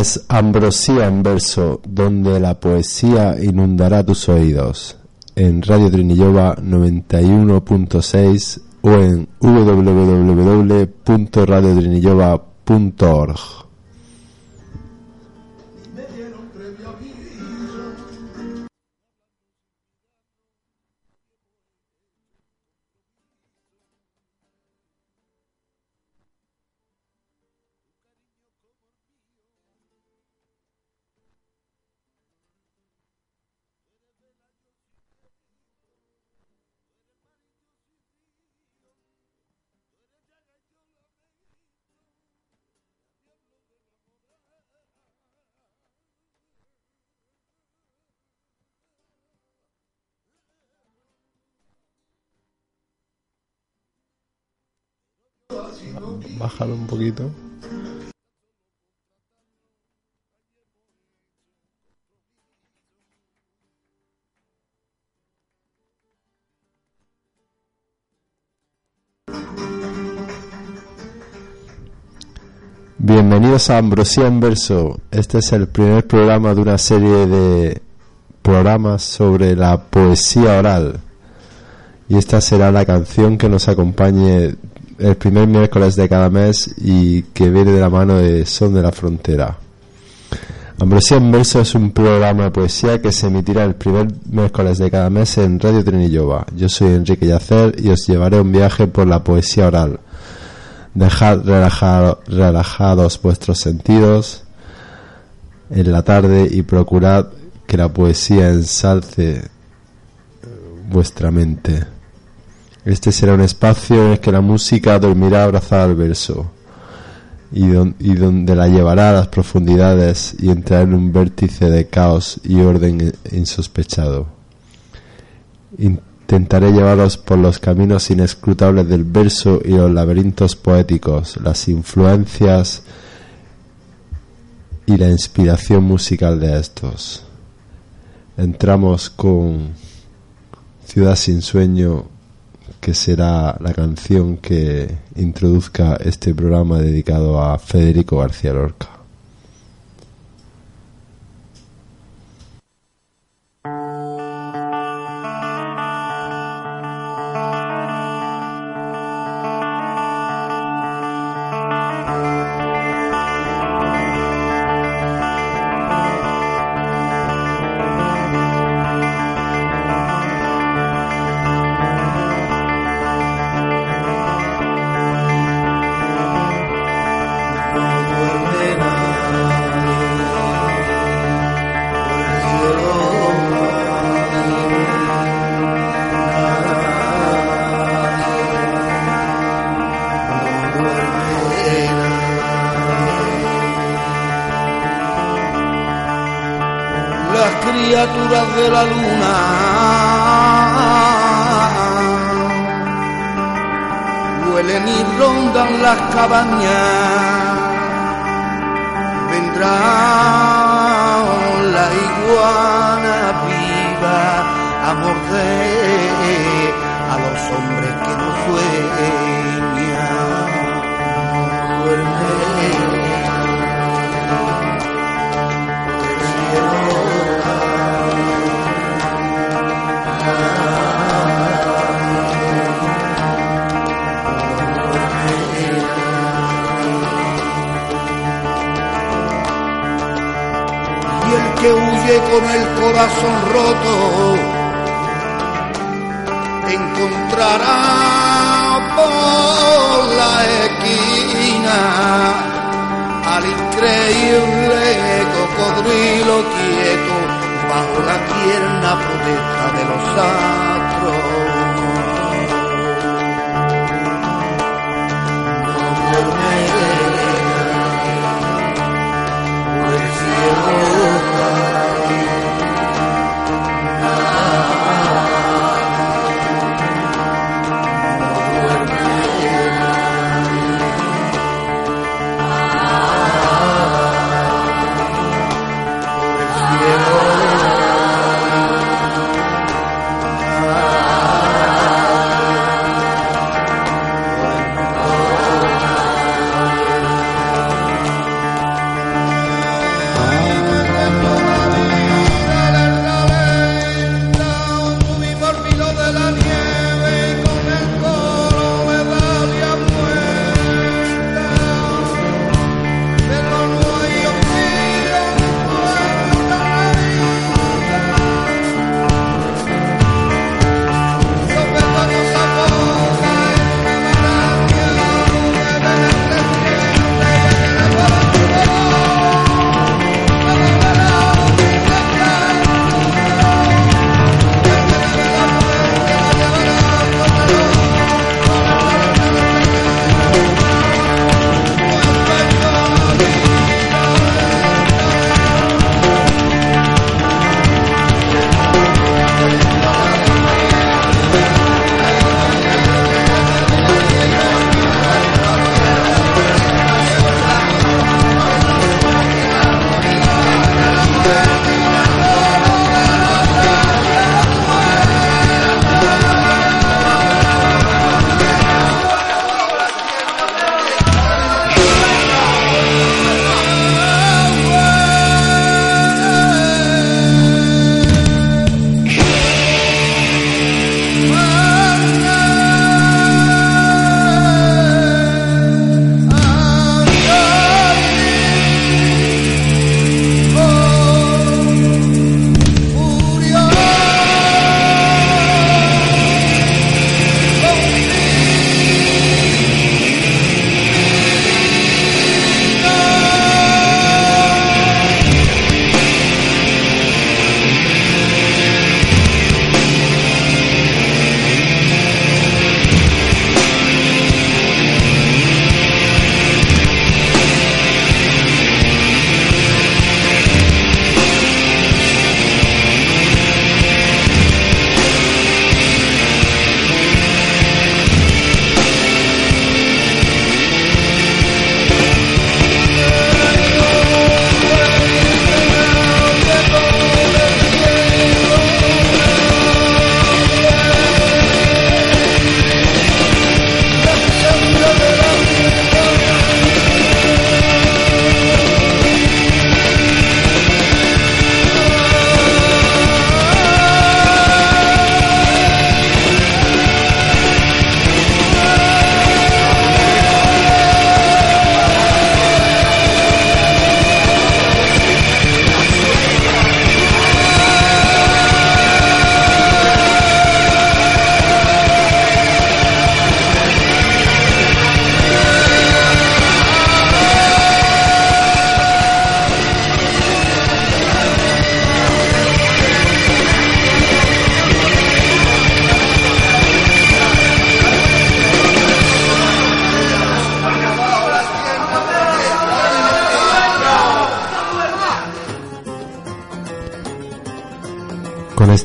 Es Ambrosía en verso, donde la poesía inundará tus oídos. En Radio Trinillova 91.6 o en www.radiotrinillova.org. Un poquito. Bienvenidos a Ambrosía en Verso. Este es el primer programa de una serie de programas sobre la poesía oral. Y esta será la canción que nos acompañe el primer miércoles de cada mes y que viene de la mano de Son de la Frontera. Ambrosía en Verso es un programa de poesía que se emitirá el primer miércoles de cada mes en Radio Trinillova. Yo soy Enrique Yacer y os llevaré un viaje por la poesía oral. Dejad relajados vuestros sentidos en la tarde y procurad que la poesía ensalce vuestra mente. Este será un espacio en el que la música dormirá abrazada al verso y, donde la llevará a las profundidades y entrará en un vértice de caos y orden insospechado. Intentaré llevaros por los caminos inescrutables del verso y los laberintos poéticos, las influencias y la inspiración musical de estos. Entramos con Ciudad sin sueño que será la canción que introduzca este programa dedicado a Federico García Lorca. criaturas de la luna. Huelen y rondan las cabañas, vendrán la iguana viva a morder a los hombres que no sueñan. que huye con el corazón roto encontrará por la esquina al increíble cocodrilo quieto bajo la tierna protesta de los árboles.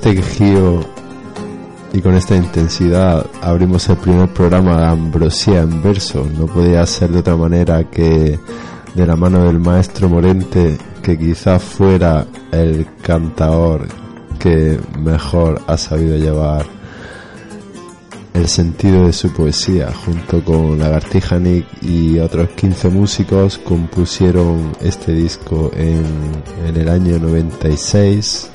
Este giro y con esta intensidad abrimos el primer programa de Ambrosía en verso. No podía ser de otra manera que de la mano del maestro Morente, que quizás fuera el cantador que mejor ha sabido llevar el sentido de su poesía. Junto con Lagartija Nick y otros 15 músicos compusieron este disco en, en el año 96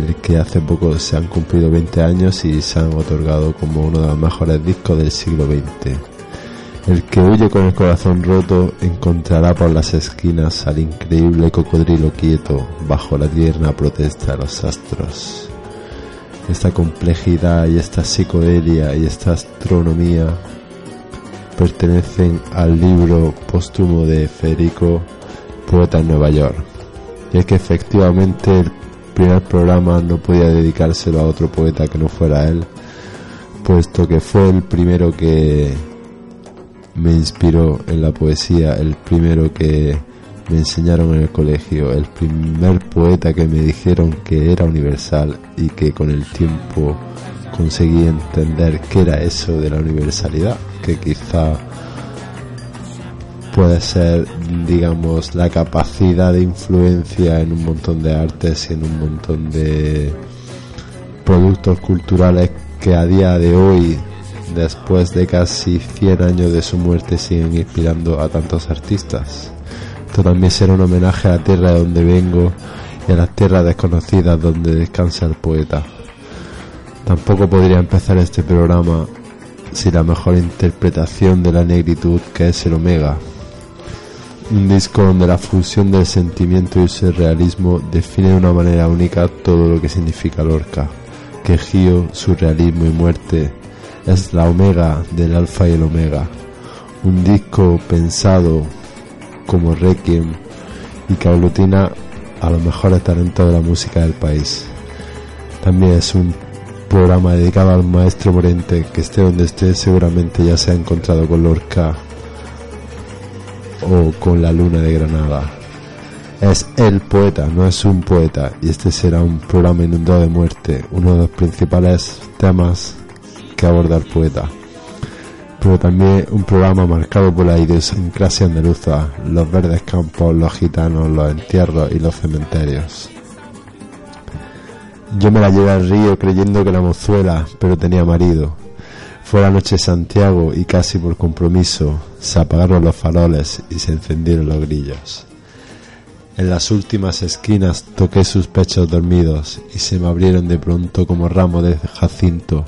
del que hace poco se han cumplido 20 años y se han otorgado como uno de los mejores discos del siglo XX. El que huye con el corazón roto encontrará por las esquinas al increíble cocodrilo quieto bajo la tierna protesta de los astros. Esta complejidad y esta psicodelia y esta astronomía pertenecen al libro póstumo de Federico, Poeta en Nueva York. Y es que efectivamente el primer programa no podía dedicárselo a otro poeta que no fuera él, puesto que fue el primero que me inspiró en la poesía, el primero que me enseñaron en el colegio, el primer poeta que me dijeron que era universal y que con el tiempo conseguí entender qué era eso de la universalidad, que quizá puede ser, digamos, la capacidad de influencia en un montón de artes y en un montón de productos culturales que a día de hoy, después de casi 100 años de su muerte, siguen inspirando a tantos artistas. Esto también será un homenaje a la tierra de donde vengo y a las tierras desconocidas donde descansa el poeta. Tampoco podría empezar este programa sin la mejor interpretación de la negritud que es el Omega, un disco donde la fusión del sentimiento y el surrealismo define de una manera única todo lo que significa Lorca. Que surrealismo y muerte es la omega del alfa y el omega. Un disco pensado como Requiem y que aglutina a los mejores talentos de la música del país. También es un programa dedicado al maestro Morente que esté donde esté seguramente ya se ha encontrado con Lorca o con la luna de Granada. Es el poeta, no es un poeta, y este será un programa inundado de muerte, uno de los principales temas que aborda el poeta. Pero también un programa marcado por la idiosincrasia andaluza, los verdes campos, los gitanos, los entierros y los cementerios. Yo me la llevé al río creyendo que era mozuela, pero tenía marido. Fue la noche de Santiago y casi por compromiso se apagaron los faroles y se encendieron los grillos. En las últimas esquinas toqué sus pechos dormidos y se me abrieron de pronto como ramo de jacinto.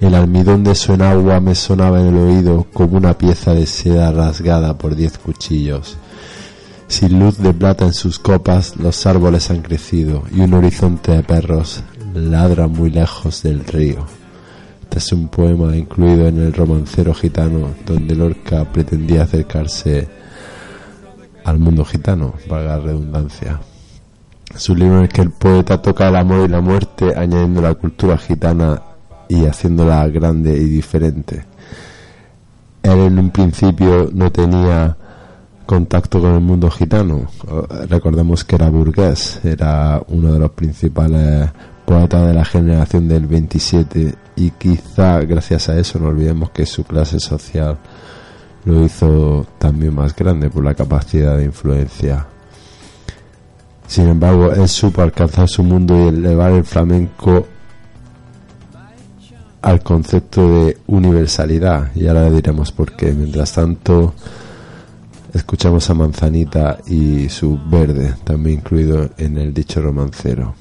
El almidón de su enagua me sonaba en el oído como una pieza de seda rasgada por diez cuchillos. Sin luz de plata en sus copas, los árboles han crecido y un horizonte de perros ladra muy lejos del río. Este es un poema incluido en el romancero gitano, donde Lorca pretendía acercarse al mundo gitano, valga la redundancia. Es un libro el que el poeta toca el amor y la muerte, añadiendo la cultura gitana y haciéndola grande y diferente. Él en un principio no tenía contacto con el mundo gitano. Recordemos que era burgués, era uno de los principales poetas de la generación del 27 y quizá gracias a eso no olvidemos que su clase social lo hizo también más grande por la capacidad de influencia. Sin embargo, él supo alcanzar su mundo y elevar el flamenco al concepto de universalidad y ahora le diremos por qué. Mientras tanto, escuchamos a Manzanita y su verde, también incluido en el dicho romancero.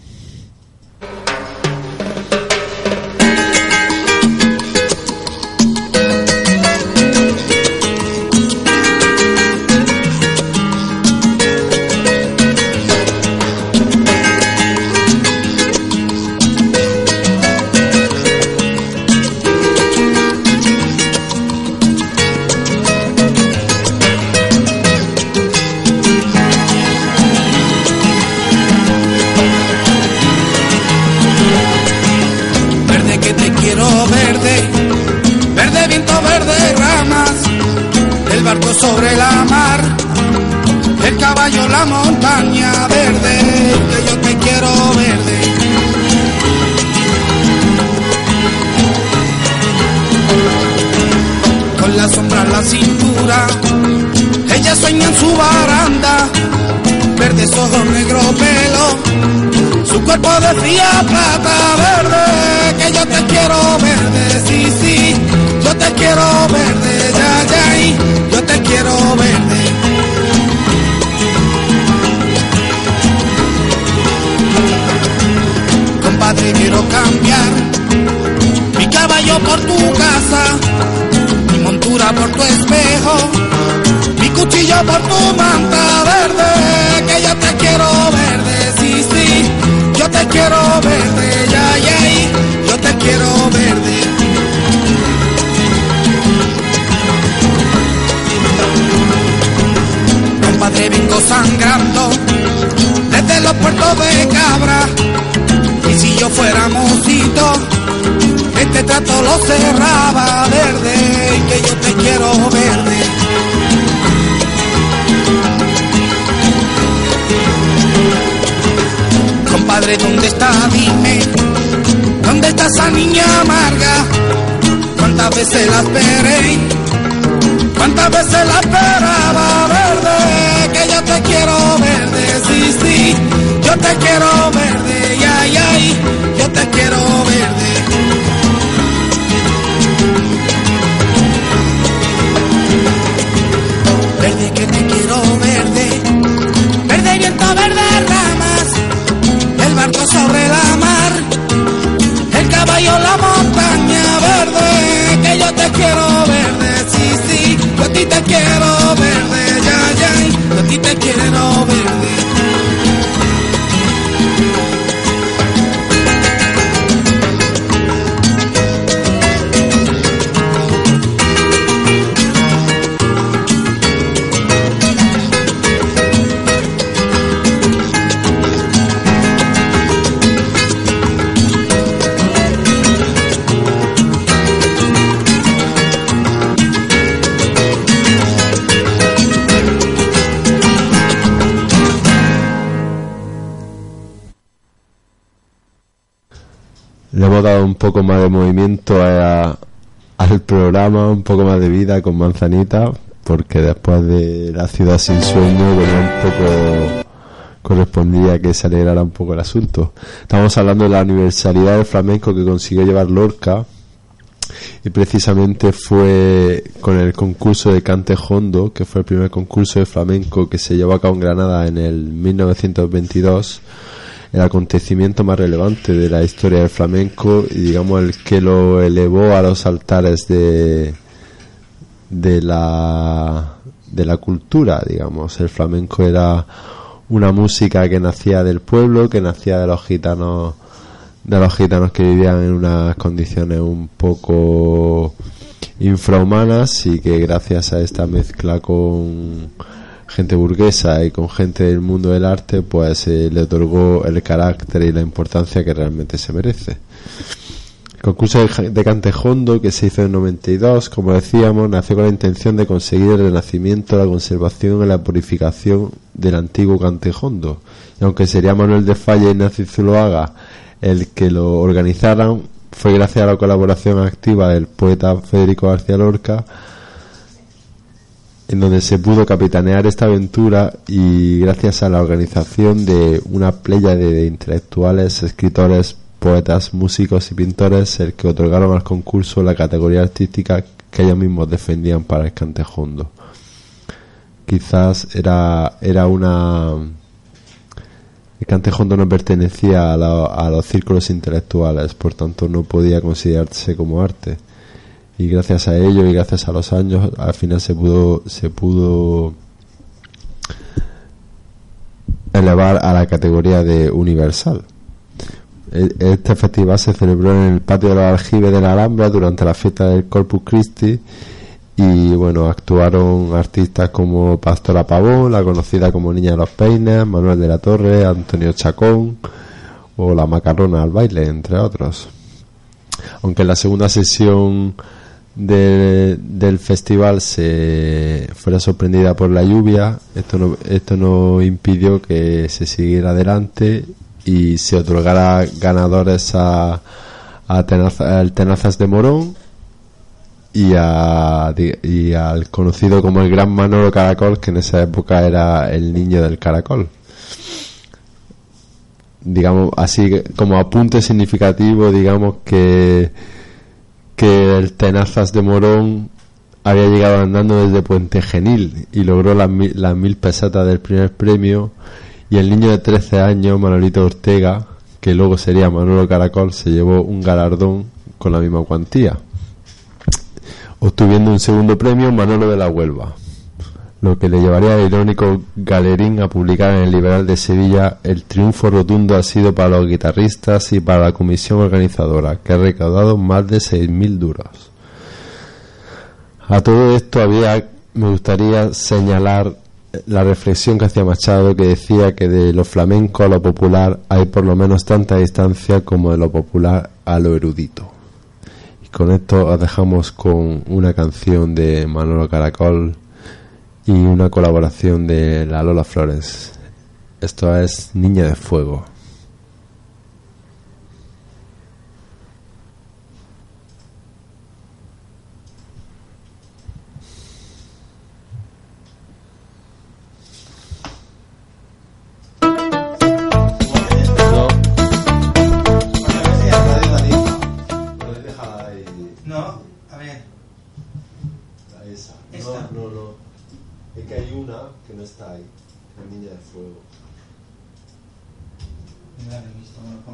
Dado un poco más de movimiento a- al programa, un poco más de vida con Manzanita, porque después de La ciudad sin sueño, bueno, un poco correspondía que se alegrara un poco el asunto. Estamos hablando de la universalidad del flamenco que consiguió llevar Lorca, y precisamente fue con el concurso de Cante Hondo, que fue el primer concurso de flamenco que se llevó a cabo en Granada en el 1922, el acontecimiento más relevante de la historia del flamenco y digamos el que lo elevó a los altares de de la de la cultura, digamos. El flamenco era una música que nacía del pueblo, que nacía de los gitanos de los gitanos que vivían en unas condiciones un poco infrahumanas y que gracias a esta mezcla con gente burguesa y con gente del mundo del arte pues eh, le otorgó el carácter y la importancia que realmente se merece. El concurso de Cantejondo que se hizo en 92, como decíamos, nació con la intención de conseguir el renacimiento, la conservación y la purificación del antiguo Cantejondo. Y aunque sería Manuel de Falla y Ignacio Zuloaga el que lo organizaran, fue gracias a la colaboración activa del poeta Federico García Lorca en donde se pudo capitanear esta aventura y gracias a la organización de una playa de intelectuales, escritores, poetas, músicos y pintores, el que otorgaron al concurso la categoría artística que ellos mismos defendían para el cantejondo. Quizás era, era una... El cantejondo no pertenecía a, la- a los círculos intelectuales, por tanto no podía considerarse como arte y gracias a ello y gracias a los años al final se pudo se pudo elevar a la categoría de universal. E- este festival se celebró en el patio de los aljibes de la Alhambra durante la fiesta del Corpus Christi y bueno actuaron artistas como Pastora Pavón la conocida como Niña de los Peines Manuel de la Torre Antonio Chacón o la Macarrona al baile entre otros. Aunque en la segunda sesión de- del festival se fuera sorprendida por la lluvia, esto no, esto no impidió que se siguiera adelante y se otorgara ganadores a, a Tenaza- al Tenazas de Morón y, a, y al conocido como el Gran Manolo Caracol, que en esa época era el niño del caracol. digamos, así como apunte significativo, digamos que, que el Tenazas de Morón había llegado andando desde Puente Genil y logró las las mil pesetas del primer premio. Y el niño de 13 años, Manolito Ortega, que luego sería Manolo Caracol, se llevó un galardón con la misma cuantía, obtuviendo un segundo premio Manolo de la Huelva lo que le llevaría al irónico Galerín a publicar en el Liberal de Sevilla el triunfo rotundo ha sido para los guitarristas y para la comisión organizadora, que ha recaudado más de 6.000 duros. A todo esto había, me gustaría señalar la reflexión que hacía Machado, que decía que de lo flamenco a lo popular hay por lo menos tanta distancia como de lo popular a lo erudito. Y con esto os dejamos con una canción de Manolo Caracol y una colaboración de la Lola Flores. Esto es Niña de Fuego.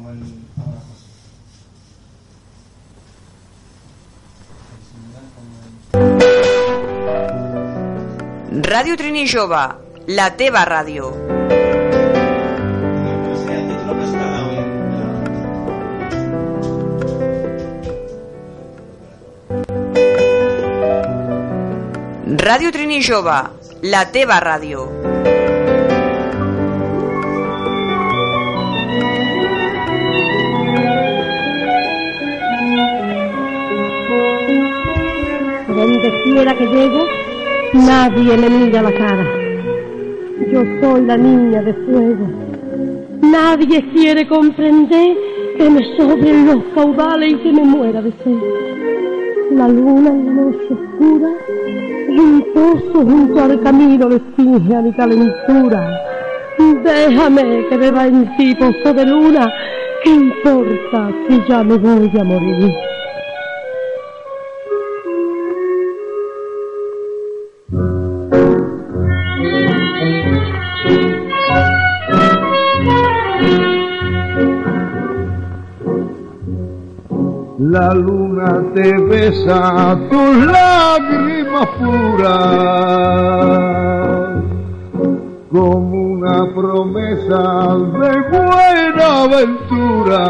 Visto, me lo pongo en ahora José. Ràdio Trini Jove, la teva ràdio. No sé, el título que está dado en- Ràdio Trini Jove, la teva ràdio. Donde quiera que llego, nadie me mira la cara. Yo soy la niña de fuego. Nadie quiere comprender que me sobren los caudales y que me muera de sed. La luna en la noche oscura y un pozo junto al camino le finge a mi calentura. Déjame que beba en ti pozo de luna, ¿qué importa si ya me voy a morir? La luna te besa tus lágrimas puras como una promesa de buena aventura.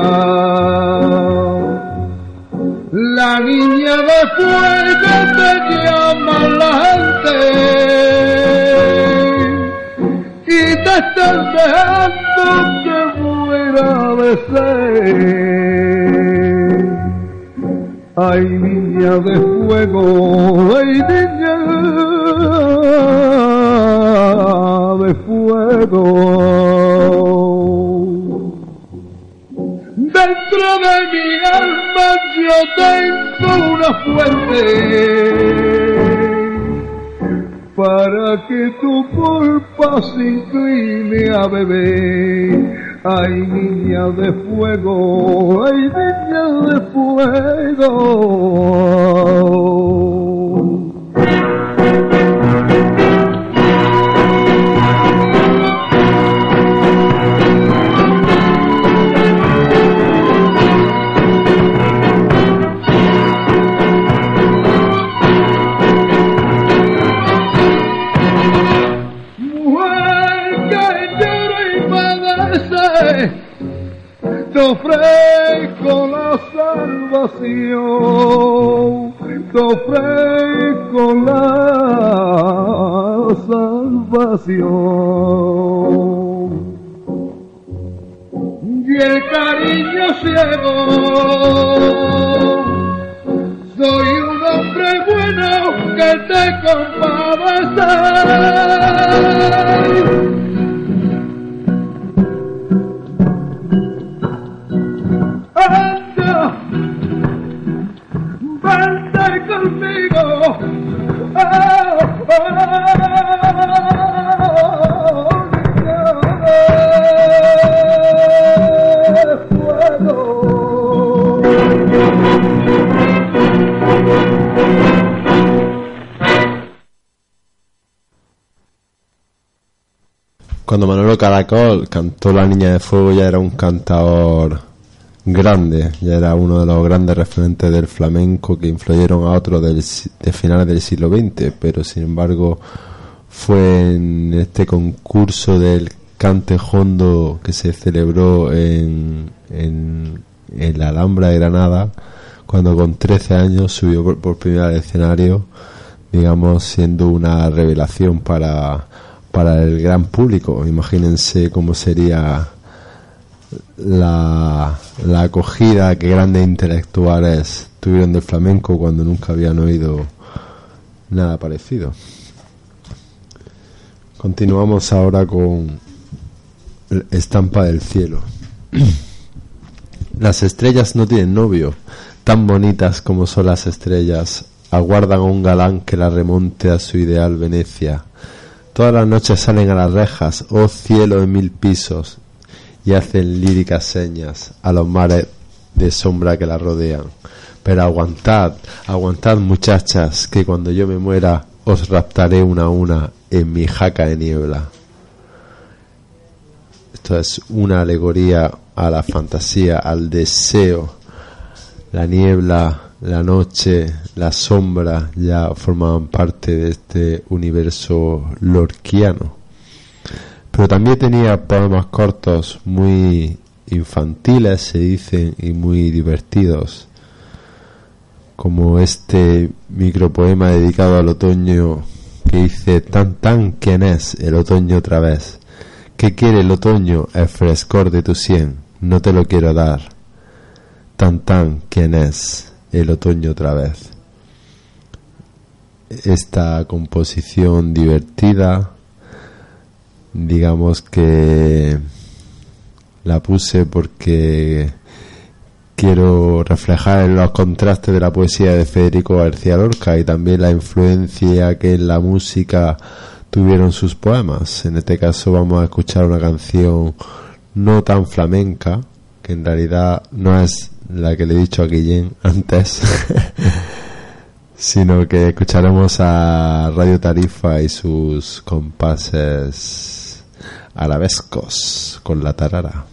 La niña de fuego te llama la gente y te están dejando que muera de sed. Ay, niña de fuego, ay, niña de fuego. Dentro de mi alma yo tengo una fuente para que tu culpa se incline a beber. Ay, niña de fuego, ay, niña de fuego. Salvación. Cantó La Niña de Fuego ya era un cantador grande, ya era uno de los grandes referentes del flamenco que influyeron a otros del, de finales del siglo XX, pero sin embargo fue en este concurso del cante hondo que se celebró en, en, en la Alhambra de Granada cuando con 13 años subió por, por primera al escenario, digamos, siendo una revelación para, para el gran público. Imagínense cómo sería la, la acogida que grandes intelectuales tuvieron del flamenco cuando nunca habían oído nada parecido. Continuamos ahora con Estampa del cielo. Las estrellas no tienen novio, tan bonitas como son las estrellas, aguardan a un galán que la remonte a su ideal Venecia. Todas las noches salen a las rejas, oh cielo de mil pisos, y hacen líricas señas a los mares de sombra que la rodean. Pero aguantad, aguantad muchachas, que cuando yo me muera os raptaré una a una en mi jaca de niebla. Esto es una alegoría a la fantasía, al deseo. La niebla, la noche, la sombra ya formaban parte de este universo lorquiano. Pero también tenía poemas cortos muy infantiles, se dicen, y muy divertidos, como este micropoema dedicado al otoño que dice tan tan quién es el otoño otra vez. ¿Qué quiere el otoño? El frescor de tu sien, no te lo quiero dar. Tan tan quién es el otoño otra vez. Esta composición divertida, digamos que la puse porque quiero reflejar los contrastes de la poesía de Federico García Lorca y también la influencia que en la música tuvieron sus poemas. En este caso vamos a escuchar una canción no tan flamenca, que en realidad no es la que le he dicho a Guillén antes, sino que escucharemos a Radio Tarifa y sus compases arabescos con la tarara.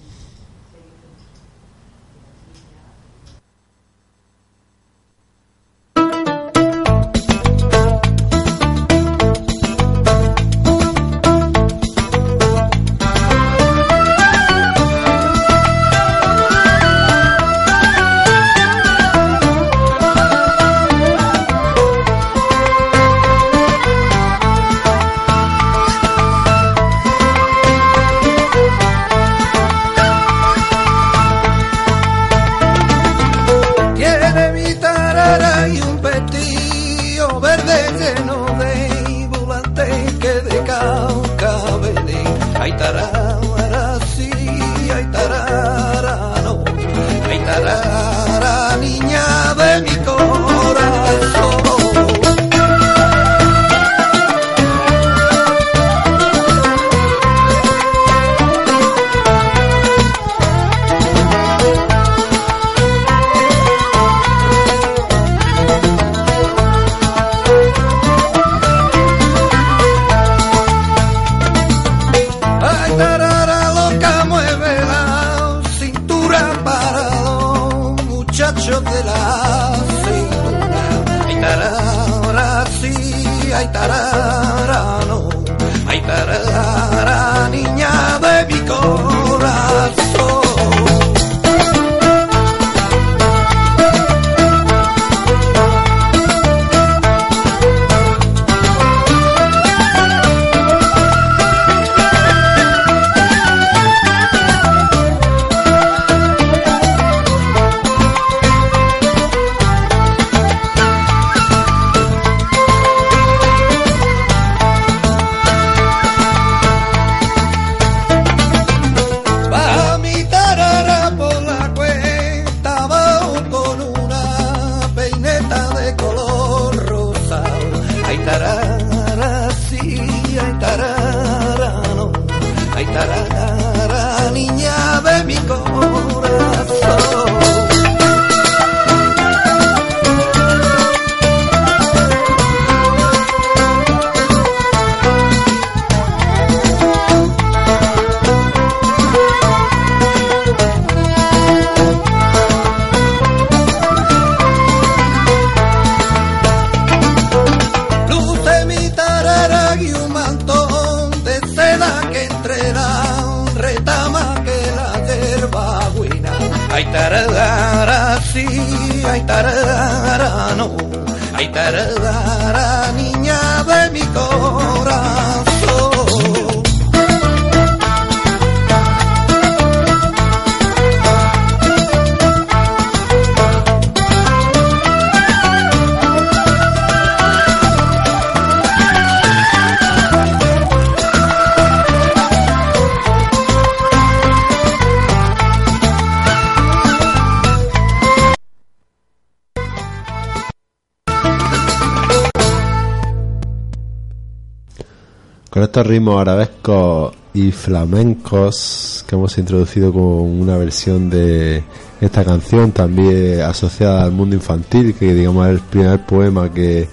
Ritmos arabescos y flamencos que hemos introducido con una versión de esta canción también asociada al mundo infantil, que digamos es el primer poema que,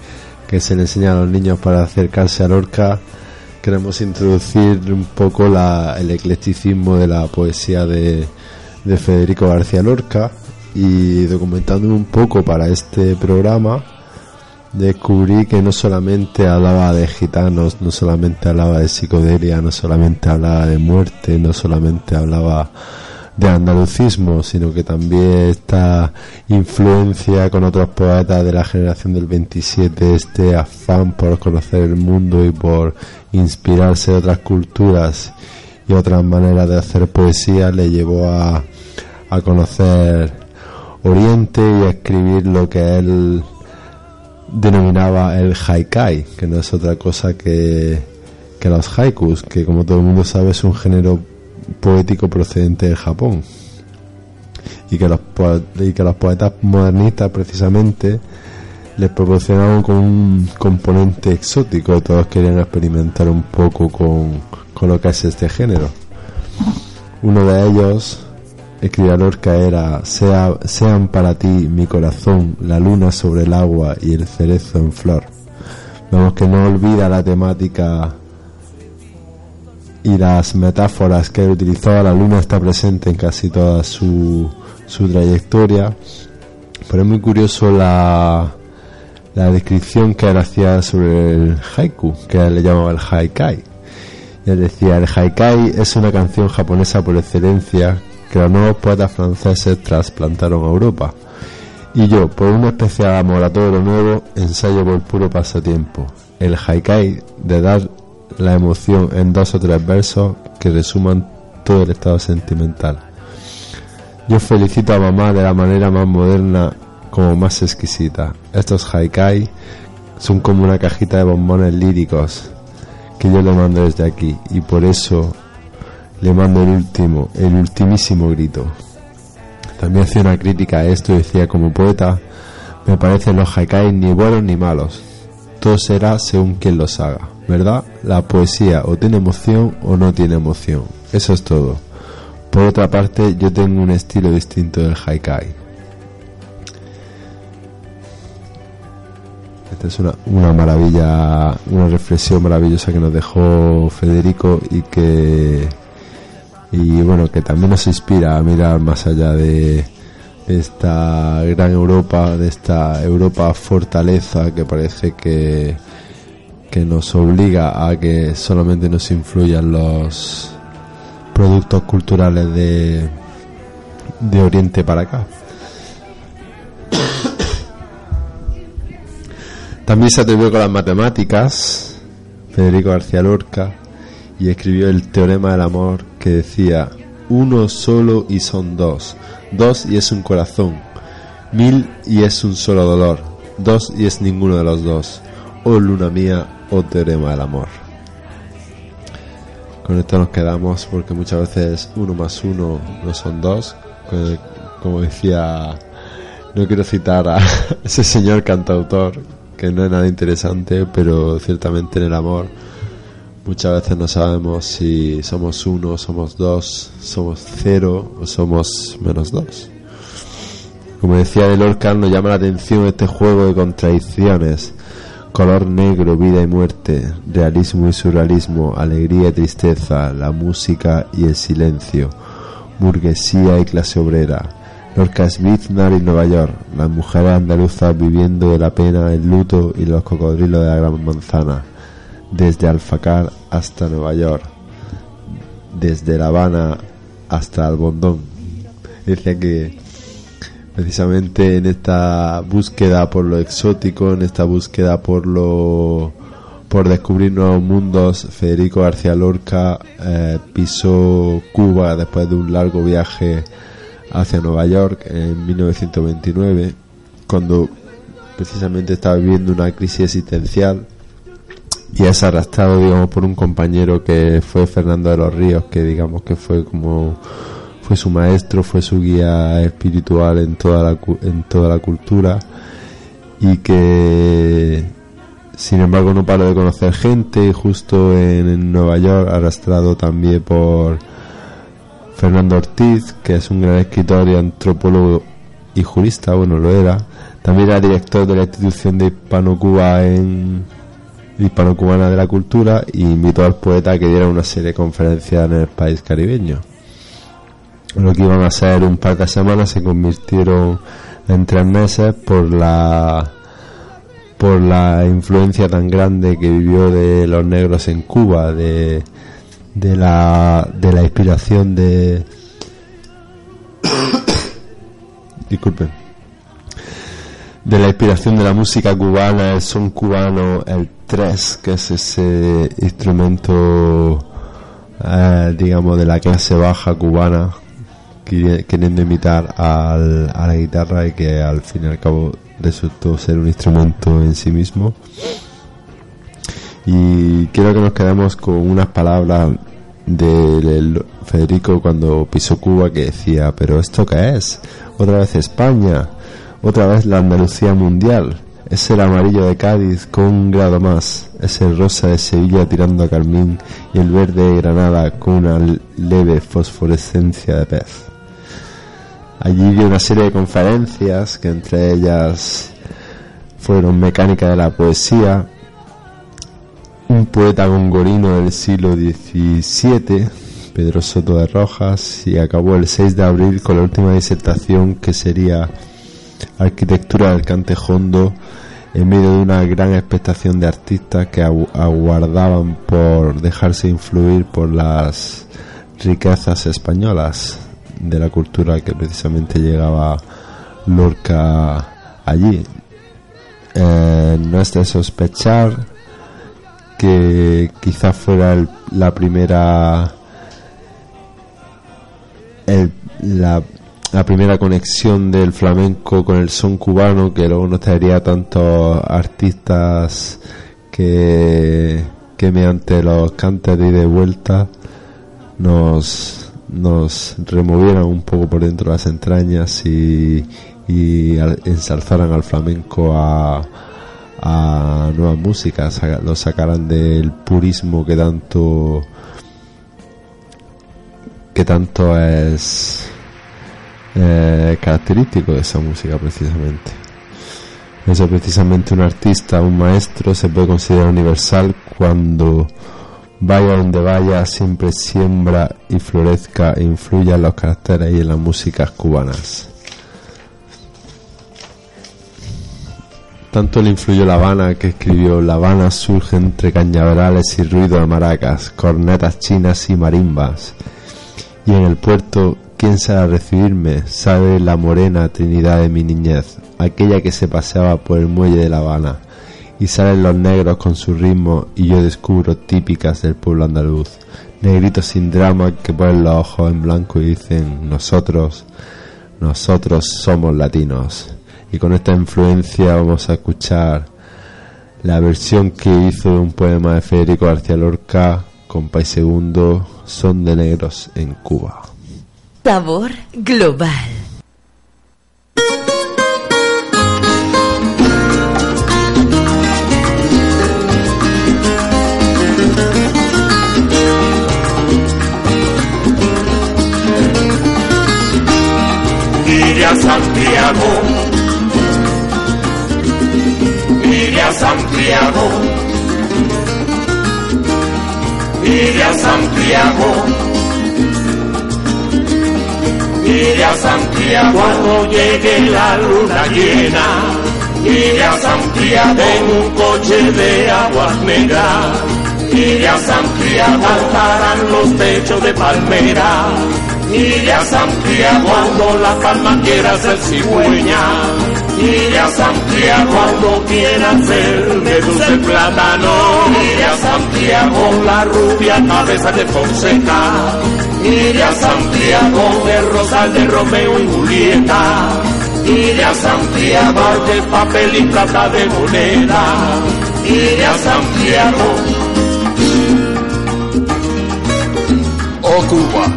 que se le enseña a los niños para acercarse a Lorca, queremos introducir un poco la, el eclecticismo de la poesía de, de Federico García Lorca y documentándome un poco para este programa descubrí que no solamente hablaba de gitanos, no solamente hablaba de psicodelia, no solamente hablaba de muerte, no solamente hablaba de andalucismo, sino que también esta influencia con otros poetas de la generación del 27, este afán por conocer el mundo y por inspirarse de otras culturas y otras maneras de hacer poesía, le llevó a, a conocer Oriente y a escribir lo que él denominaba el haikai, que no es otra cosa que, que los haikus, que como todo el mundo sabe es un género poético procedente del Japón. Y que los, y que los poetas modernistas precisamente les proporcionaban con un componente exótico, todos querían experimentar un poco con, con lo que es este género. Uno de ellos, escribía Lorca, era sea, Sean para ti mi corazón, la luna sobre el agua y el cerezo en flor. Vemos que no olvida la temática y las metáforas que utilizaba la luna está presente en casi toda su, su trayectoria. Pero es muy curioso la, la descripción que él hacía sobre el haiku, que él le llamaba el haikai. Él decía, el haikai es una canción japonesa por excelencia que los nuevos poetas franceses trasplantaron a Europa. Y yo, por una especial amor a todo lo nuevo, ensayo por puro pasatiempo. El haikai de dar la emoción en dos o tres versos que resuman todo el estado sentimental. Yo felicito a mamá de la manera más moderna como más exquisita. Estos haikai son como una cajita de bombones líricos que yo le mando desde aquí y por eso le mando el último, el ultimísimo grito. También hacía una crítica a esto decía como poeta me parecen los haikai ni buenos ni malos. Todo será según quien los haga, ¿verdad? La poesía o tiene emoción o no tiene emoción. Eso es todo. Por otra parte, yo tengo un estilo distinto del haikai. Esta es una, una maravilla, una reflexión maravillosa que nos dejó Federico y que y bueno que también nos inspira a mirar más allá de esta gran Europa, de esta Europa fortaleza que parece que que nos obliga a que solamente nos influyan los productos culturales de de Oriente para acá. También se atrevió con las matemáticas, Federico García Lorca, y escribió el teorema del amor que decía, uno solo y son dos, dos y es un corazón, mil y es un solo dolor, dos y es ninguno de los dos, oh luna mía, oh teorema del amor. Con esto nos quedamos porque muchas veces uno más uno no son dos, que, como decía, no quiero citar a ese señor cantautor que no es nada interesante, pero ciertamente en el amor muchas veces no sabemos si somos uno, somos dos, somos cero o somos menos dos. Como decía el Lorca, nos llama la atención este juego de contradicciones. Color negro, vida y muerte, realismo y surrealismo, alegría y tristeza, la música y el silencio, burguesía y clase obrera. Lorca es Biznar y Nueva York, las mujeres andaluzas viviendo de la pena, el luto y los cocodrilos de la gran manzana desde Alfacar hasta Nueva York, desde La Habana hasta Albondón. Decía que precisamente en esta búsqueda por lo exótico, en esta búsqueda por lo por descubrir nuevos mundos, Federico García Lorca eh, pisó Cuba después de un largo viaje hacia Nueva York en 1929, cuando precisamente estaba viviendo una crisis existencial y es arrastrado, digamos, por un compañero que fue Fernando de los Ríos, que digamos que fue como fue su maestro, fue su guía espiritual en toda la, en toda la cultura y que sin embargo no paró de conocer gente justo en, Nueva York arrastrado también por Fernando Ortiz que es un gran escritor y antropólogo y jurista bueno lo era. También era director de la institución de Hispano Cuba en Hispano Cubana de la Cultura y invitó al poeta a que diera una serie de conferencias en el país caribeño. Lo que iban a ser un par de semanas se convirtieron en tres meses por la por la influencia tan grande que vivió de los negros en Cuba de, de la de la inspiración de disculpen de la inspiración de la música cubana el son cubano el tres que es ese instrumento eh, digamos de la clase baja cubana queriendo imitar al, a la guitarra y que al fin y al cabo resultó ser un instrumento en sí mismo. Y quiero que nos quedemos con unas palabras de Federico cuando pisó Cuba que decía, pero ¿esto qué es? Otra vez España, otra vez la Andalucía mundial, es el amarillo de Cádiz con un grado más, es el rosa de Sevilla tirando a carmín y el verde de Granada con una leve fosforescencia de pez. Allí dio una serie de conferencias que entre ellas fueron Mecánica de la Poesía, un poeta gongorino del siglo XVII, Pedro Soto de Rojas, y acabó el 6 de abril con la última disertación que sería Arquitectura del Cantejondo, en medio de una gran expectación de artistas que aguardaban por dejarse influir por las riquezas españolas de la cultura que precisamente llegaba Lorca allí. Eh, no es de sospechar que quizás fuera la primera la, primera conexión del flamenco con el son cubano que luego nos traería tantos artistas que, que mediante los cantes de ida y vuelta nos nos removieran un poco por dentro las entrañas y, y ensalzaran al flamenco a, a nuevas músicas, lo sacaran del purismo que tanto que tanto es eh, característico de esa música precisamente. Eso precisamente un artista, un maestro se puede considerar universal cuando Vaya donde vaya, siempre siembra y florezca e influya en los caracteres y en las músicas cubanas. Tanto le influyó La Habana que escribió La Habana surge entre cañaverales y ruido de maracas, cornetas chinas y marimbas. Y en el puerto, ¿quién sabe recibirme? Sabe la morena Trinidad de mi niñez, aquella que se paseaba por el muelle de La Habana y salen los negros con su ritmo y yo descubro típicas del pueblo andaluz. Negritos sin drama que ponen los ojos en blanco y dicen nosotros, nosotros somos latinos. Y con esta influencia vamos a escuchar la versión que hizo de un poema de Federico García Lorca, con País Segundo, Son de Negros en Cuba. Sabor global. a Santiago, iré a Santiago, iré a Santiago, iré a Santiago cuando llegue la luna llena, iré a Santiago en un coche de aguas negras, iré a Santiago, cantarán los techos de palmera iré a Santiago cuando la palma quiera ser cigüeña. Iré a Santiago cuando quiera ser de dulce plátano. Iré a Santiago la rubia cabeza de Fonseca. Iré a Santiago de Rosal de Romeo y Julieta. Iré a Santiago de papel y plata de moneda. Iré a Santiago. Oh Cuba,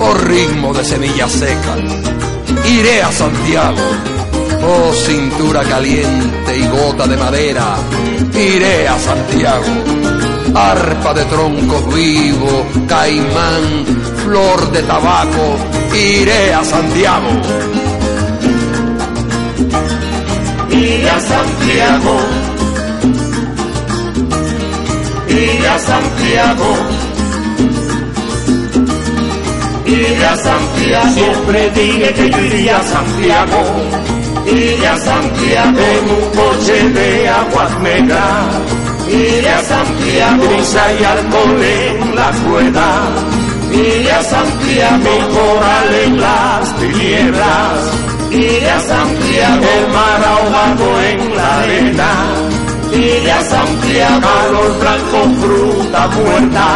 oh ritmo de semillas secas, iré a Santiago. Oh cintura caliente y gota de madera, iré a Santiago. Arpa de troncos vivos, caimán, flor de tabaco, iré a Santiago. Iré a Santiago. Iré a Santiago. Iré a Santiago. Siempre dije que yo iría a Santiago. Iré a Santiago en un coche de aguas negras. Iré a Santiago. Brisa y alcohol en la rueda. Iré a Santiago. Mi coral en las tinieblas. Iré a Santiago. El mar ahogado en la arena. Iré a Santiago. Calor blanco, fruta muerta.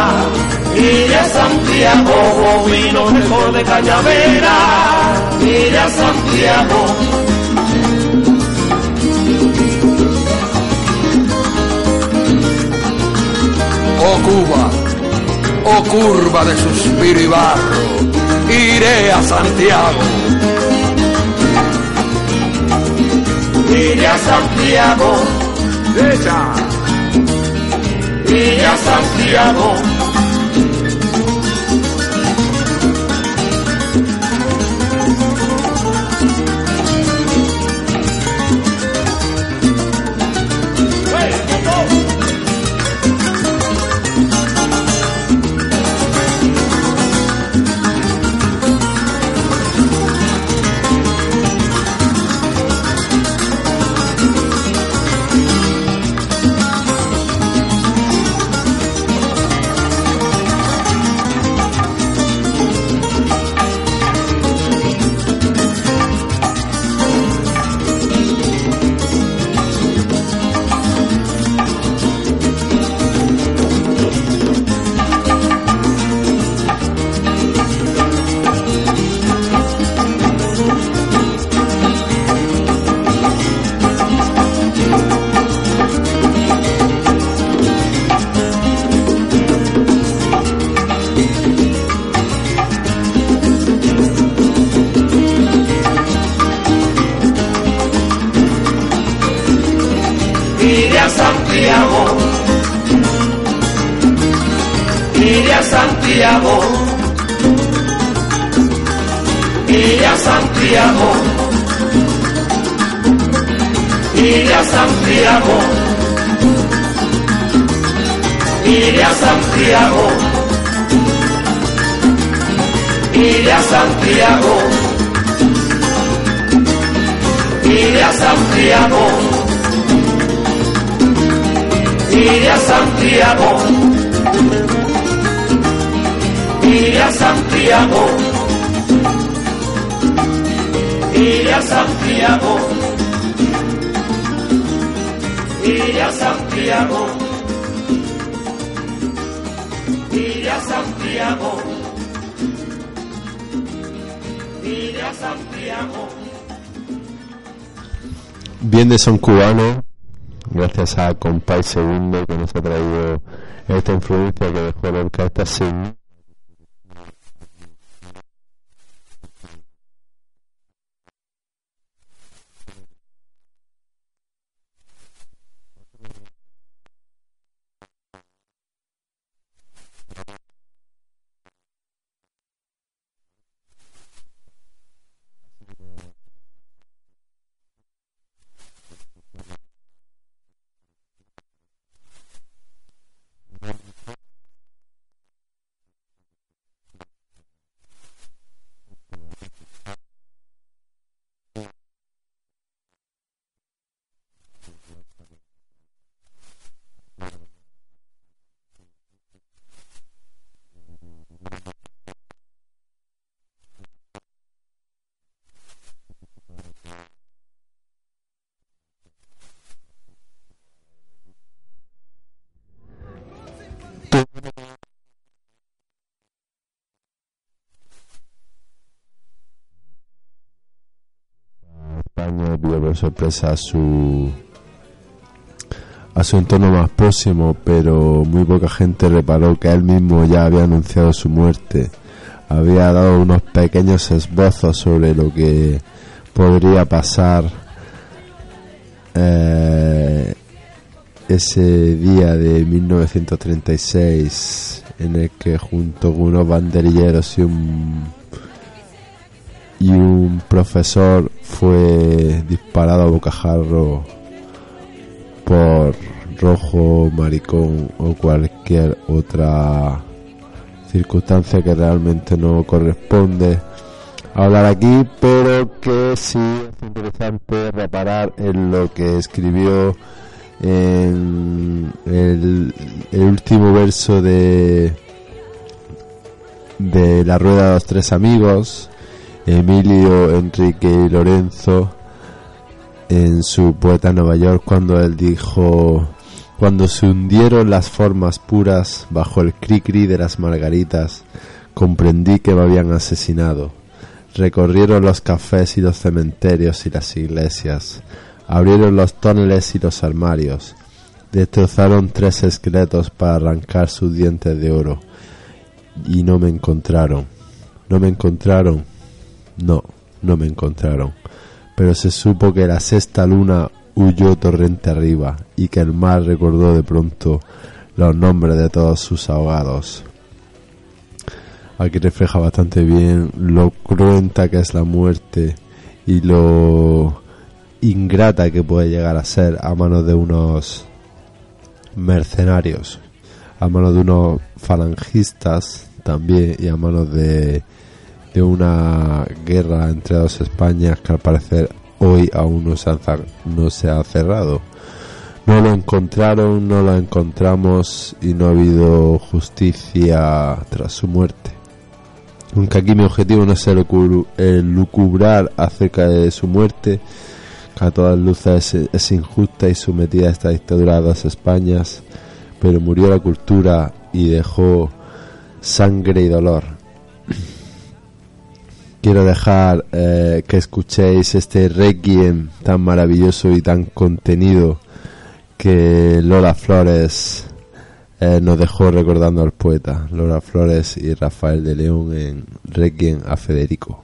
Iré a Santiago, vino mejor de cañavera. Iré a Santiago. Oh Cuba, oh curva de suspiro y barro, iré a Santiago. Iré a Santiago. Iré a Santiago. Santiago. Santiago. Iré a Santiago. Iré a Santiago. Iré a Santiago. Iré a Santiago. Iré a Santiago. Iré a Santiago. Iré a Santiago. Iré a Santiago. Iré a Santiago. Iré a Santiago. Bien de son cubano, gracias a Compay Segundo que nos ha traído esta influencia que dejó la orquesta sin sorpresa a su a su entorno más próximo, pero muy poca gente reparó que él mismo ya había anunciado su muerte. Había dado unos pequeños esbozos sobre lo que podría pasar eh, ese día de 1936 en el que junto con unos banderilleros y un y un profesor fue disparado a bocajarro por rojo, maricón o cualquier otra circunstancia que realmente no corresponde hablar aquí, pero que sí es interesante reparar en lo que escribió en el, último verso de de la rueda de los tres amigos Emilio, Enrique y Lorenzo en su poeta Nueva York cuando él dijo cuando se hundieron las formas puras bajo el cri-cri de las margaritas comprendí que me habían asesinado. Recorrieron los cafés y los cementerios y las iglesias. Abrieron los túneles y los armarios. Destrozaron tres esqueletos para arrancar sus dientes de oro. Y no me encontraron. No me encontraron no, no me encontraron. Pero se supo que la sexta luna huyó torrente arriba y que el mar recordó de pronto los nombres de todos sus ahogados. Aquí refleja bastante bien lo cruenta que es la muerte y lo ingrata que puede llegar a ser a manos de unos mercenarios, a manos de unos falangistas también y a manos de de una guerra entre dos Españas que al parecer hoy aún no se, ha, no se ha cerrado. No lo encontraron, no lo encontramos y no ha habido justicia tras su muerte. Aunque aquí mi objetivo no es el lucubrar acerca de su muerte, que a todas luces es, es injusta y sometida a esta dictadura de dos Españas, pero murió la cultura y dejó sangre y dolor quiero dejar eh, que escuchéis este requiem tan maravilloso y tan contenido que Lola Flores eh, nos dejó recordando al poeta Lola Flores y Rafael de León en Requiem a Federico.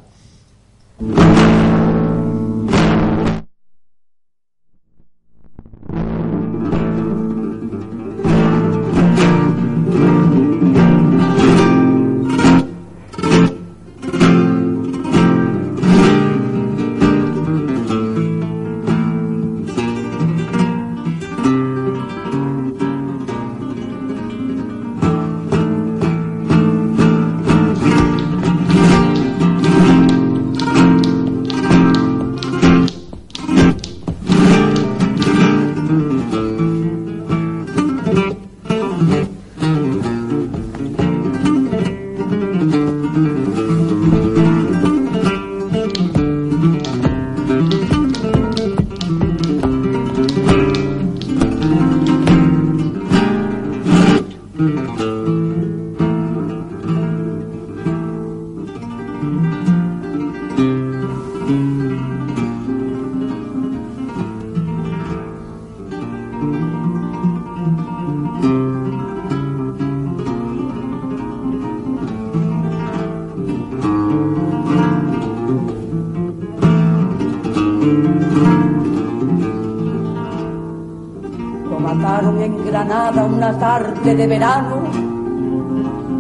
De verano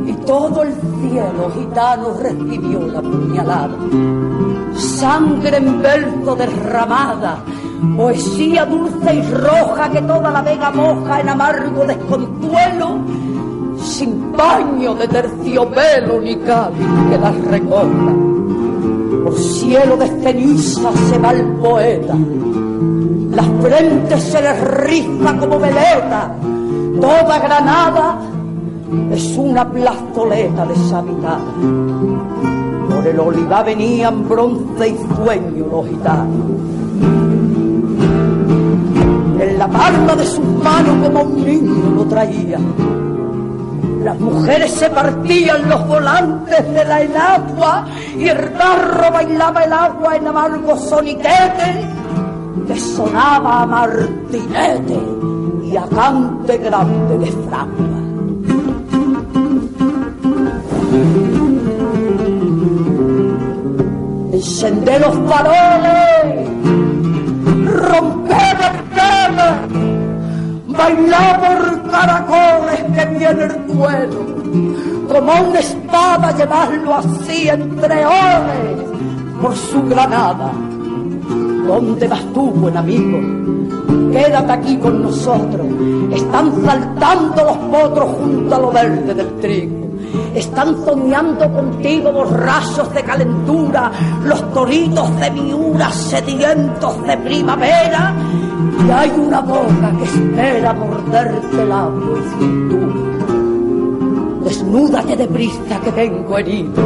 y todo el cielo gitano recibió la puñalada. Sangre en verso derramada, poesía dulce y roja que toda la vega moja en amargo desconsuelo, sin paño de terciopelo ni cáliz que las recoja. Por cielo de ceniza se va el poeta, la frente se le riza como veleta Toda Granada es una plazoleta deshabitada. Por el oliva venían bronce y sueño los gitanos. En la palma de sus manos como un niño lo traía. Las mujeres se partían los volantes de la enagua y el barro bailaba el agua en amargo soniquete que sonaba a martinete y a cante grande de fragua. Encender los faroles, romper tema, bailar por caracoles que viene el duelo, como una espada llevarlo así entre oles por su granada. ¿Dónde vas tú, buen amigo? Quédate aquí con nosotros. Están saltando los potros junto a lo verde del trigo. Están soñando contigo borrachos de calentura, los toritos de miura sedientos de primavera. Y hay una boca que espera morderte labio y cintura. Desnúdate deprisa que vengo herido.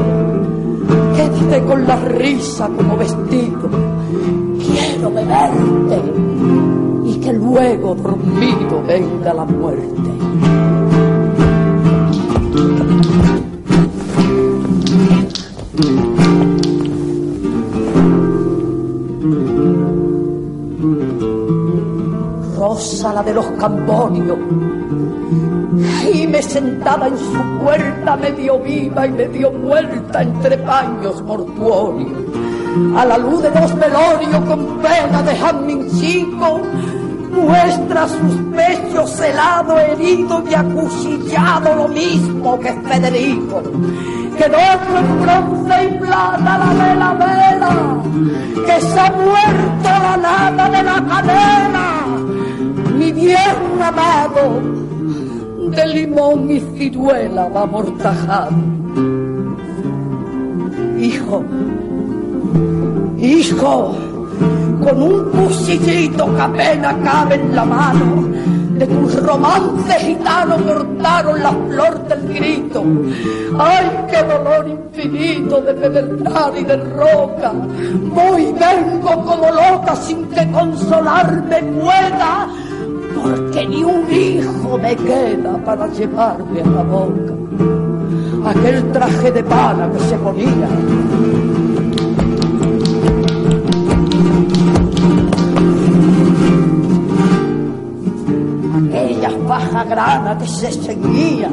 Quédate con la risa como vestido. Quiero beberte luego dormido venga la muerte. Rosa la de los cambonios y me sentaba en su puerta medio viva y medio muerta entre paños mortuorios. A la luz de los velorios con pena de jamín chico, muestra sus pechos helado, herido y acuchillado lo mismo que Federico. Quedó en bronce y plata la vela vela, que se ha muerto la nada de la cadena, mi bien amado, de limón y ciruela va amortajado. Hijo, hijo, con un cuchillito que apenas cabe en la mano, de tus romances gitanos cortaron la flor del grito. ¡Ay, qué dolor infinito de pedernal y de roca! Voy vengo como loca sin que consolarme pueda, porque ni un hijo me queda para llevarme a la boca. Aquel traje de pana que se ponía faja grana que se ceñía,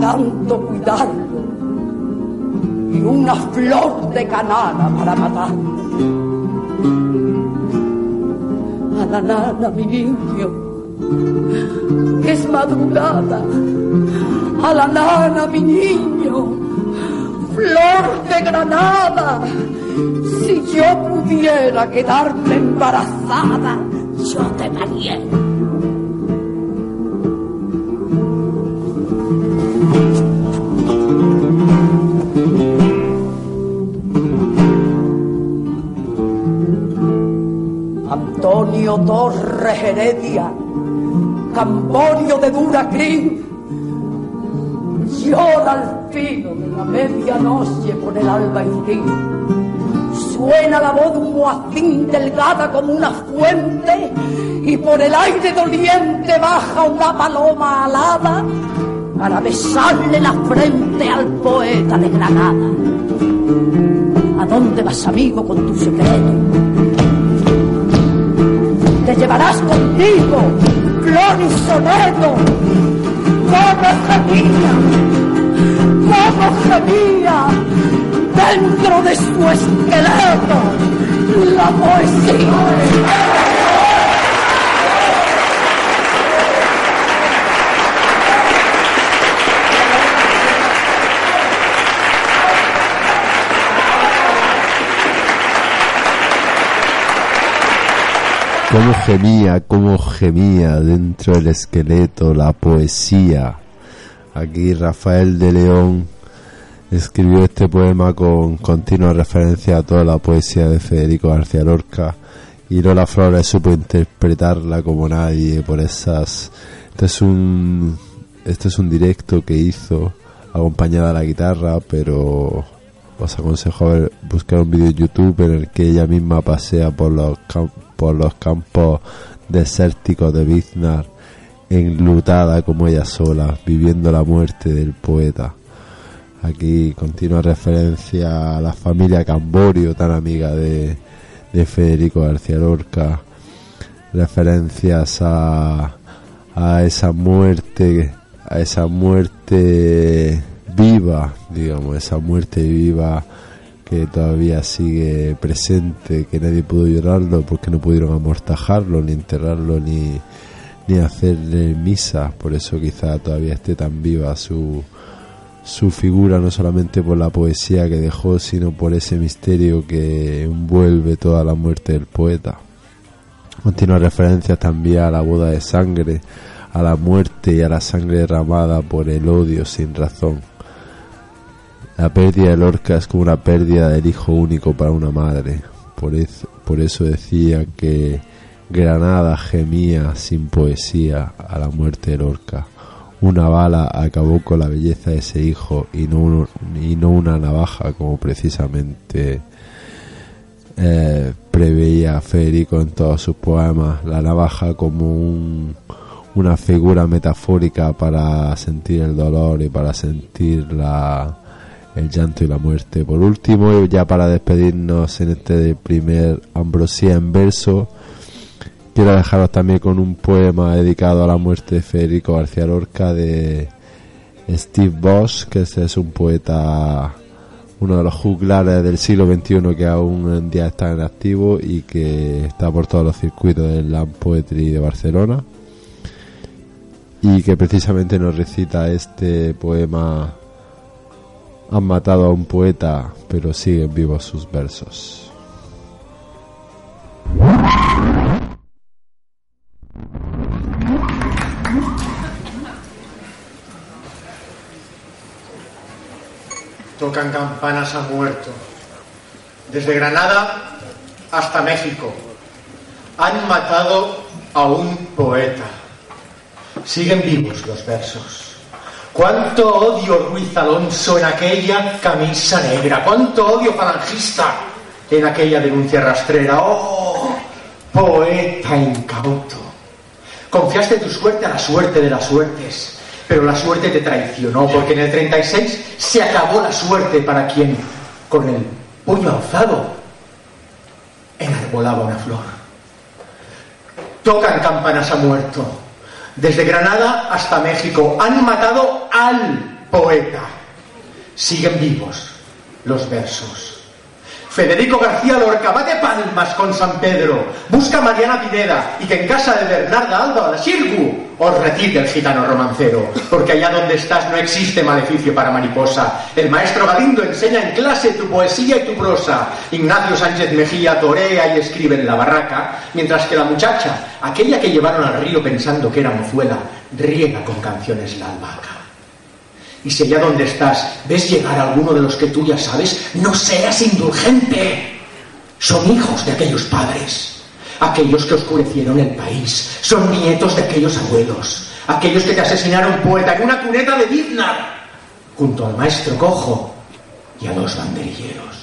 tanto cuidarlo, y una flor de canana para matarlo. A la nana, mi niño, que es madrugada, a la nana, mi niño, flor de granada, si yo pudiera quedarme embarazada, yo te daría. Torres Heredia, Camborio de dura crin, llora al filo de la medianoche por el alba y Suena la voz de un delgada como una fuente y por el aire doliente baja una paloma alada para besarle la frente al poeta de Granada. ¿A dónde vas, amigo, con tu secreto? Te llevarás contigo flor y soneto, como gemía, como gemía, dentro de su esqueleto, la poesía. Cómo gemía, cómo gemía dentro del esqueleto la poesía. Aquí Rafael de León escribió este poema con continua referencia a toda la poesía de Federico García Lorca y Lola Flores supo interpretarla como nadie por esas este es un este es un directo que hizo acompañada de la guitarra pero os aconsejo ver, buscar un vídeo en YouTube en el que ella misma pasea por los, por los campos desérticos de Biznar enlutada como ella sola, viviendo la muerte del poeta. Aquí continua referencia a la familia Camborio, tan amiga de, de Federico García Lorca, referencias a, a esa muerte, a esa muerte viva, digamos, esa muerte viva que todavía sigue presente, que nadie pudo llorarlo porque no pudieron amortajarlo, ni enterrarlo, ni, ni hacerle misa, por eso quizá todavía esté tan viva su, su figura, no solamente por la poesía que dejó, sino por ese misterio que envuelve toda la muerte del poeta. Continúa referencias también a la boda de sangre, a la muerte y a la sangre derramada por el odio sin razón. La pérdida de Lorca es como una pérdida del hijo único para una madre. Por eso, decía que Granada gemía sin poesía a la muerte de Lorca. Una bala acabó con la belleza de ese hijo y no, y no una navaja como precisamente eh, preveía Federico en todos sus poemas. La navaja como un, una figura metafórica para sentir el dolor y para sentir la, el llanto y la muerte. Por último, ya para despedirnos en este primer Ambrosía en verso, quiero dejaros también con un poema dedicado a la muerte de Federico García Lorca de Steve Bosch, que este es un poeta, uno de los juglares del siglo XXI que aún en día está en activo y que está por todos los circuitos del Slam Poetry de Barcelona y que precisamente nos recita este poema han matado a un poeta, pero siguen vivos sus versos. Tocan campanas a muerto. Desde Granada hasta México. Han matado a un poeta. Siguen vivos los versos. Cuánto odio Ruiz Alonso en aquella camisa negra. Cuánto odio falangista en aquella denuncia rastrera. Oh, poeta incauto. Confiaste tu suerte a la suerte de las suertes, pero la suerte te traicionó porque en el 36 se acabó la suerte para quien, con el puño alzado, enarbolaba una flor. Tocan campanas a muerto. Desde Granada hasta México han matado al poeta. Siguen vivos los versos. Federico García Lorca, bate palmas con San Pedro, busca Mariana Pineda y que en casa de Bernarda Alba de Sirgu os recite el gitano romancero, porque allá donde estás no existe maleficio para mariposa. El maestro Galindo enseña en clase tu poesía y tu prosa. Ignacio Sánchez Mejía torea y escribe en la barraca, mientras que la muchacha, aquella que llevaron al río pensando que era mozuela, riega con canciones la albahaca. Y si allá donde estás ves llegar a alguno de los que tú ya sabes, no seas indulgente. Son hijos de aquellos padres, aquellos que oscurecieron el país, son nietos de aquellos abuelos, aquellos que te asesinaron poeta en una cuneta de Biznar, junto al maestro cojo y a los banderilleros.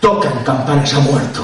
Tocan campanas a muerto.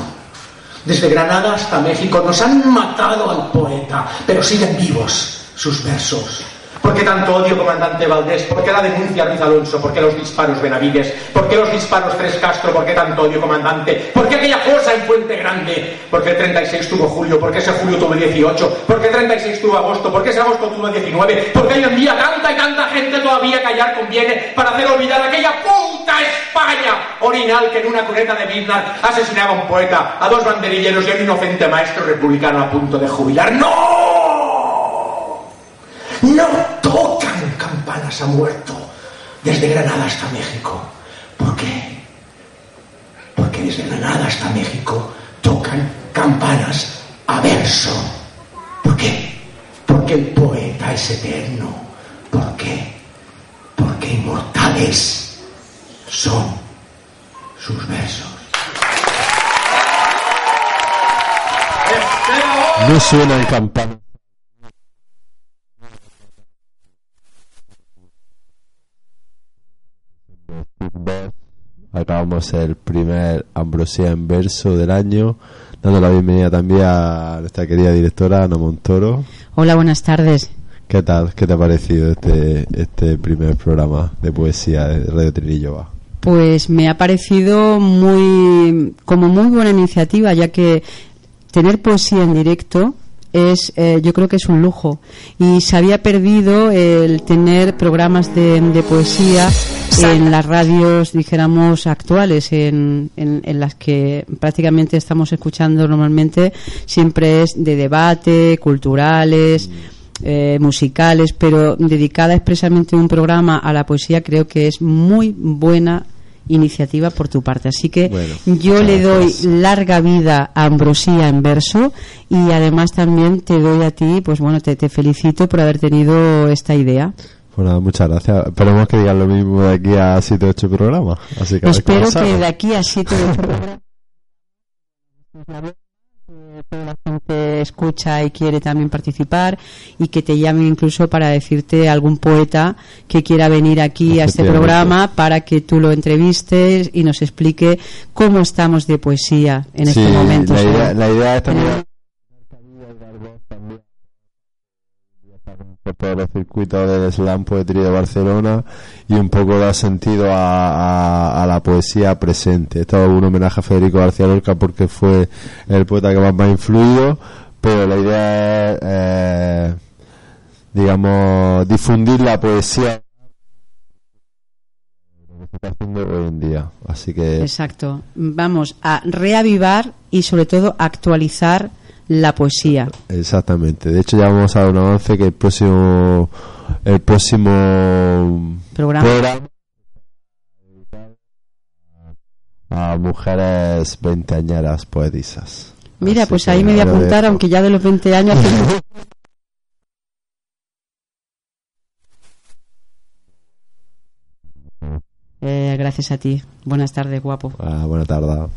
Desde Granada hasta México nos han matado al poeta, pero siguen vivos sus versos. ¿Por qué tanto odio, comandante Valdés? ¿Por qué la denuncia Ruiz Alonso? ¿Por qué los disparos Benavides? ¿Por qué los disparos Tres Castro? ¿Por qué tanto odio, comandante? ¿Por qué aquella cosa en Fuente Grande? ¿Por qué el 36 tuvo julio? ¿Por qué ese julio tuvo 18? ¿Por qué el 36 tuvo agosto? ¿Por qué ese agosto tuvo 19? ¿Por qué hoy en día tanta y tanta gente todavía callar conviene para hacer olvidar aquella puta España orinal que en una cuneta de Biznar asesinaba a un poeta, a dos banderilleros y a un inocente maestro republicano a punto de jubilar? ¡No! No tocan campanas a muerto desde Granada hasta México. ¿Por qué? Porque desde Granada hasta México tocan campanas a verso. ¿Por qué? Porque el poeta es eterno. ¿Por qué? Porque inmortales son sus versos. No suenan campanas. Acabamos el primer Ambrosía en verso del año dando la bienvenida también a nuestra querida directora Ana Montoro. Hola, buenas tardes. ¿Qué tal? ¿Qué te ha parecido este, este primer programa de poesía de Radio Trinillo? Pues me ha parecido muy, como muy buena iniciativa, ya que tener poesía en directo es, eh, yo creo que es un lujo. Y se había perdido el tener programas de, de poesía en las radios, dijéramos, actuales, en, en, en, las que prácticamente estamos escuchando normalmente, siempre es de debate, culturales. Eh, musicales, pero dedicada expresamente un programa a la poesía, creo que es muy buena iniciativa por tu parte. Así que Bueno, yo le doy gracias. larga vida a Ambrosía en verso y además también te doy a ti, pues bueno, te, te felicito por haber tenido esta idea. Pues nada, muchas gracias. Esperemos que digan lo mismo de aquí a 7 o 8 programas. Así que Espero que de aquí a siete de febrero eh, toda la gente escucha y quiere también participar y que te llamen incluso para decirte algún poeta que quiera venir aquí a este programa para que tú lo entrevistes y nos explique cómo estamos de poesía en Sí, este momento. La idea, la idea es también por todos los del slam poetry de Barcelona y un poco da sentido a, la poesía presente. Esto es un homenaje a Federico García Lorca porque fue el poeta que más me ha influido, pero la idea es, eh, digamos, difundir la poesía está haciendo hoy en día. Así que Exacto. Vamos a reavivar y sobre todo actualizar la poesía. Exactamente. De hecho, ya vamos a dar un avance que el próximo el próximo Programa. a mujeres veinteañeras poetisas. Mira, Así pues ahí me voy a apuntar, aunque ya de los 20 años. Eh, gracias a ti. Buenas tardes, guapo. Ah, buena tarde.